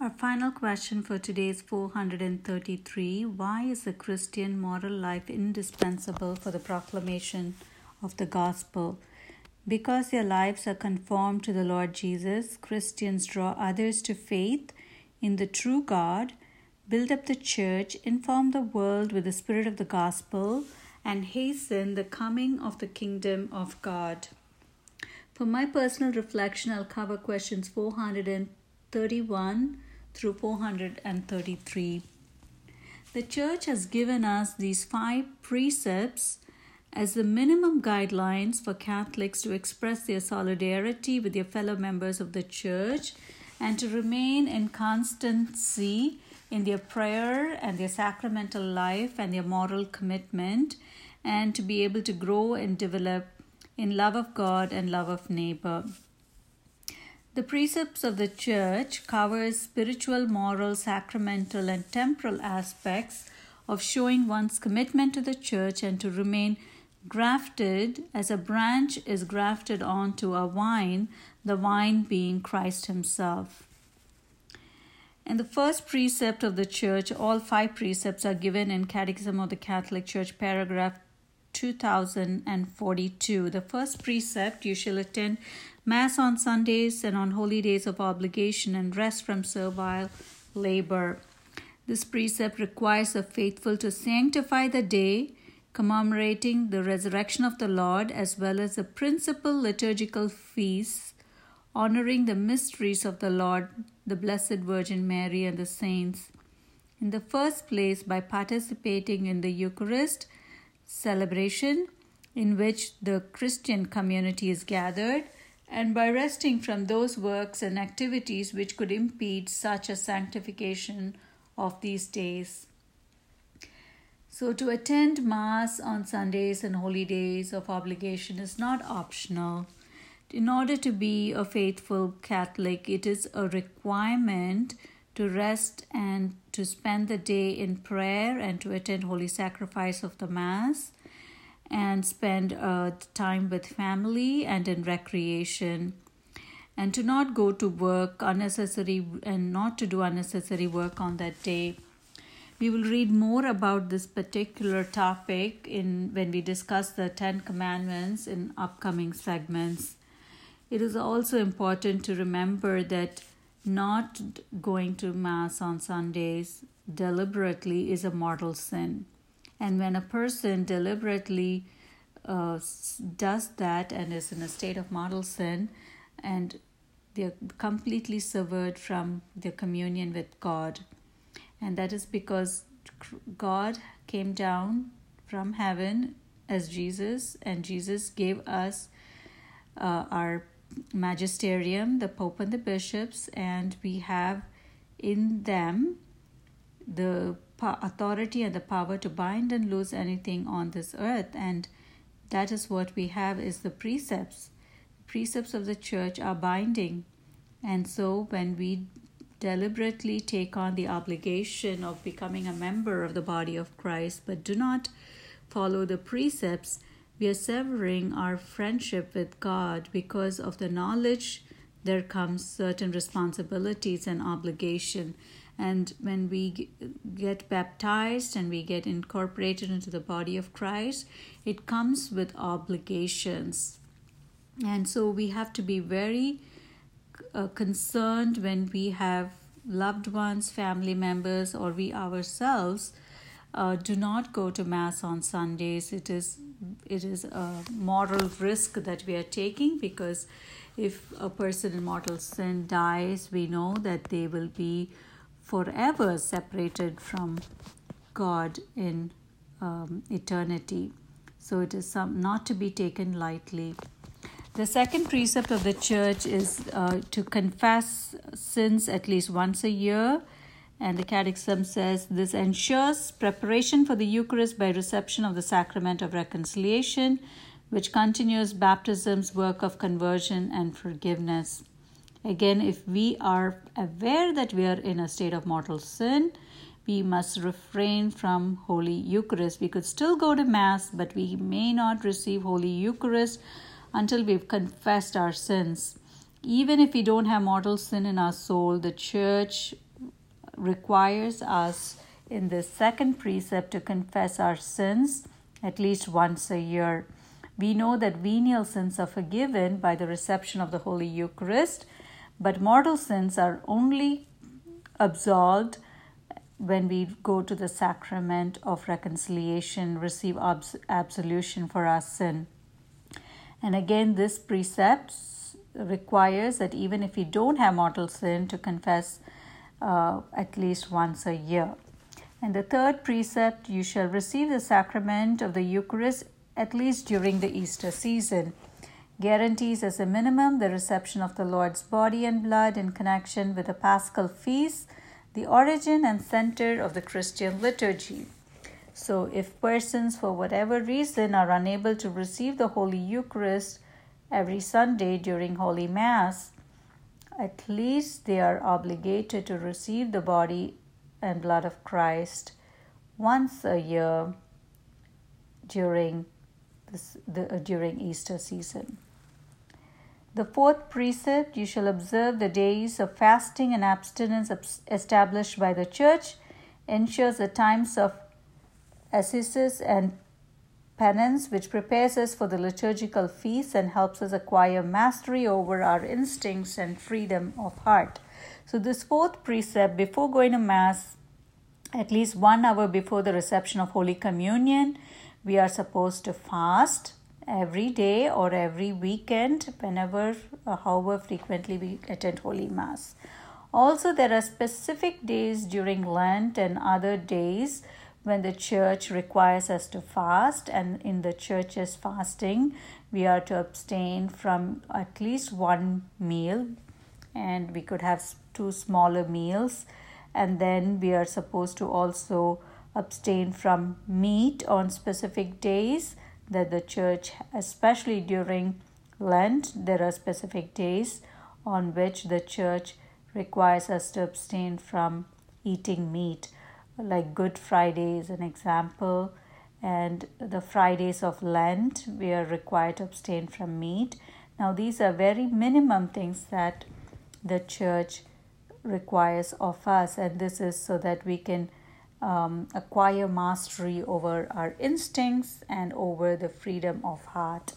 Our final question for today is 433 Why is the Christian moral life indispensable for the proclamation of the gospel? Because their lives are conformed to the Lord Jesus, Christians draw others to faith in the true God, build up the church, inform the world with the spirit of the gospel, and hasten the coming of the kingdom of God. For my personal reflection, I'll cover questions 431 through 433. The church has given us these five precepts as the minimum guidelines for Catholics to express their solidarity with their fellow members of the church and to remain in constancy in their prayer and their sacramental life and their moral commitment and to be able to grow and develop in love of God and love of neighbor. The precepts of the church covers spiritual, moral, sacramental, and temporal aspects of showing one's commitment to the church and to remain grafted as a branch is grafted onto a vine, the vine being Christ Himself. In the first precept of the church, all five precepts are given in Catechism of the Catholic Church, paragraph 2042. The first precept you shall attend Mass on Sundays and on holy days of obligation and rest from servile labor. This precept requires the faithful to sanctify the day commemorating the resurrection of the Lord as well as the principal liturgical feasts honoring the mysteries of the Lord, the Blessed Virgin Mary, and the saints. In the first place, by participating in the Eucharist celebration, in which the Christian community is gathered, and by resting from those works and activities which could impede such a sanctification of these days. So, to attend Mass on Sundays and holy days of obligation is not optional. In order to be a faithful Catholic, it is a requirement to rest and to spend the day in prayer and to attend holy sacrifice of the Mass and spend uh, time with family and in recreation. And to not go to work unnecessary and not to do unnecessary work on that day. We will read more about this particular topic in when we discuss the 10 commandments in upcoming segments. It is also important to remember that not going to mass on sundays deliberately is a mortal sin and when a person deliberately uh, does that and is in a state of mortal sin, and they're completely severed from their communion with God. And that is because God came down from heaven as Jesus, and Jesus gave us uh, our magisterium, the Pope and the bishops, and we have in them the authority and the power to bind and loose anything on this earth. And that is what we have is the precepts. Precepts of the church are binding. And so when we deliberately take on the obligation of becoming a member of the body of Christ but do not follow the precepts we are severing our friendship with God because of the knowledge there comes certain responsibilities and obligation and when we get baptized and we get incorporated into the body of Christ, it comes with obligations. And so we have to be very uh, concerned when we have loved ones, family members, or we ourselves uh, do not go to mass on Sundays. It is it is a moral risk that we are taking because if a person in mortal sin dies, we know that they will be forever separated from God in um, eternity. So it is some not to be taken lightly. The second precept of the church is uh, to confess sins at least once a year. And the Catechism says this ensures preparation for the Eucharist by reception of the sacrament of reconciliation, which continues baptism's work of conversion and forgiveness. Again, if we are aware that we are in a state of mortal sin, we must refrain from Holy Eucharist. We could still go to Mass, but we may not receive Holy Eucharist until we've confessed our sins. Even if we don't have mortal sin in our soul, the church requires us in the second precept to confess our sins at least once a year. We know that venial sins are forgiven by the reception of the Holy Eucharist, but mortal sins are only absolved when we go to the sacrament of reconciliation, receive absolution for our sin. And again, this precept requires that even if we don't have mortal sin, to confess uh, at least once a year. And the third precept you shall receive the sacrament of the Eucharist at least during the Easter season. Guarantees as a minimum the reception of the Lord's body and blood in connection with the Paschal feast, the origin and center of the Christian liturgy. So, if persons for whatever reason are unable to receive the Holy Eucharist every Sunday during Holy Mass, at least they are obligated to receive the body and blood of Christ once a year during this, the, uh, during Easter season. The fourth precept you shall observe the days of fasting and abstinence established by the church, ensures the times of ascesis and penance, which prepares us for the liturgical feasts and helps us acquire mastery over our instincts and freedom of heart. So, this fourth precept before going to Mass, at least one hour before the reception of Holy Communion, we are supposed to fast every day or every weekend, whenever, uh, however frequently we attend Holy Mass. Also, there are specific days during Lent and other days when the church requires us to fast, and in the church's fasting, we are to abstain from at least one meal, and we could have two smaller meals, and then we are supposed to also abstain from meat on specific days that the church, especially during Lent, there are specific days on which the church requires us to abstain from eating meat, like Good Friday is an example, and the Fridays of Lent, we are required to abstain from meat. Now, these are very minimum things that the church requires of us, and this is so that we can um, acquire mastery over our instincts and over the freedom of heart.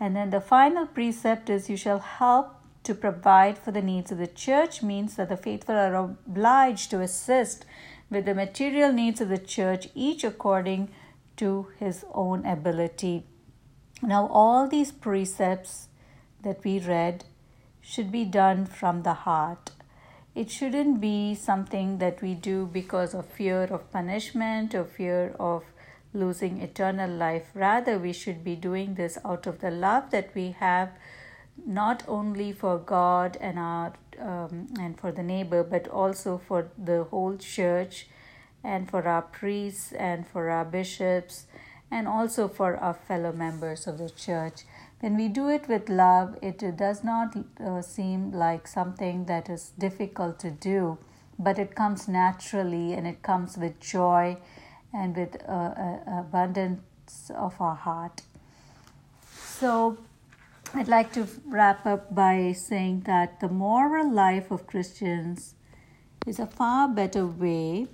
And then the final precept is you shall help to provide for the needs of the church, means that the faithful are obliged to assist with the material needs of the church, each according to his own ability. Now, all these precepts that we read should be done from the heart it shouldn't be something that we do because of fear of punishment or fear of losing eternal life. Rather, we should be doing this out of the love that we have, not only for God and our um, and for the neighbor, but also for the whole church, and for our priests and for our bishops, and also for our fellow members of the church. When we do it with love, it does not uh, seem like something that is difficult to do, but it comes naturally and it comes with joy and with uh, uh, abundance of our heart. So, I'd like to wrap up by saying that the moral life of Christians is a far better way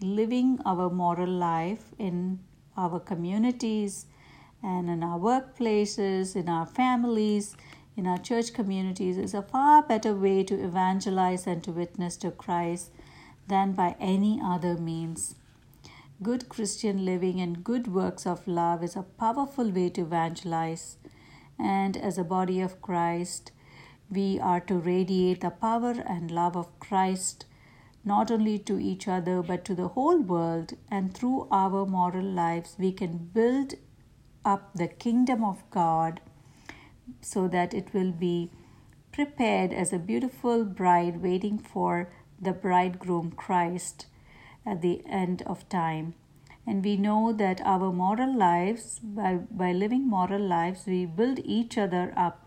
living our moral life in our communities and in our workplaces, in our families, in our church communities is a far better way to evangelize and to witness to Christ than by any other means. Good Christian living and good works of love is a powerful way to evangelize. And as a body of Christ, we are to radiate the power and love of Christ not only to each other but to the whole world. And through our moral lives, we can build up the kingdom of God so that it will be prepared as a beautiful bride waiting for the bridegroom Christ at the end of time. And we know that our moral lives, by, by living moral lives, we build each other up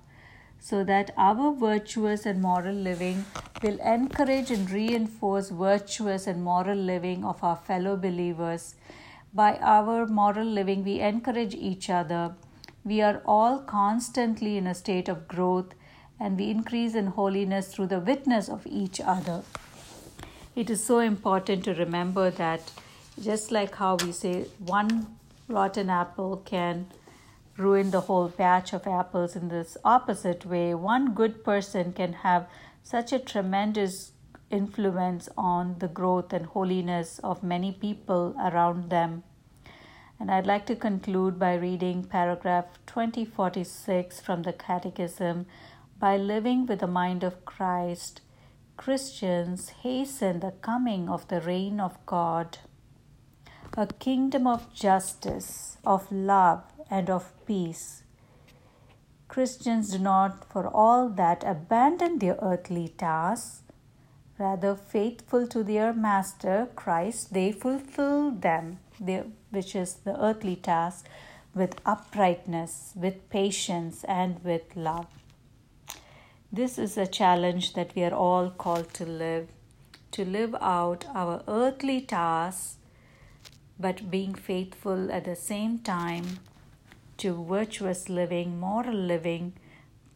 so that our virtuous and moral living will encourage and reinforce virtuous and moral living of our fellow believers by our moral living, we encourage each other. We are all constantly in a state of growth and we increase in holiness through the witness of each other. it is so important to remember that just like how we say one rotten apple can ruin the whole batch of apples in this opposite way, one good person can have such a tremendous influence on the growth and holiness of many people around them. And I'd like to conclude by reading paragraph 2046 from the Catechism by living with the mind of Christ. Christians hasten the coming of the reign of God, a kingdom of justice, of love, and of peace. Christians do not, for all that, abandon their earthly tasks. Rather, faithful to their Master Christ, they fulfill them, which is the earthly task, with uprightness, with patience, and with love. This is a challenge that we are all called to live, to live out our earthly tasks, but being faithful at the same time to virtuous living, moral living,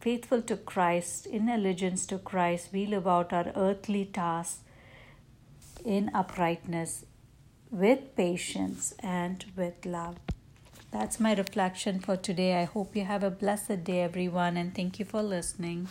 faithful to Christ, in allegiance to Christ, we live out our earthly tasks in uprightness, with patience, and with love. That's my reflection for today. I hope you have a blessed day, everyone, and thank you for listening.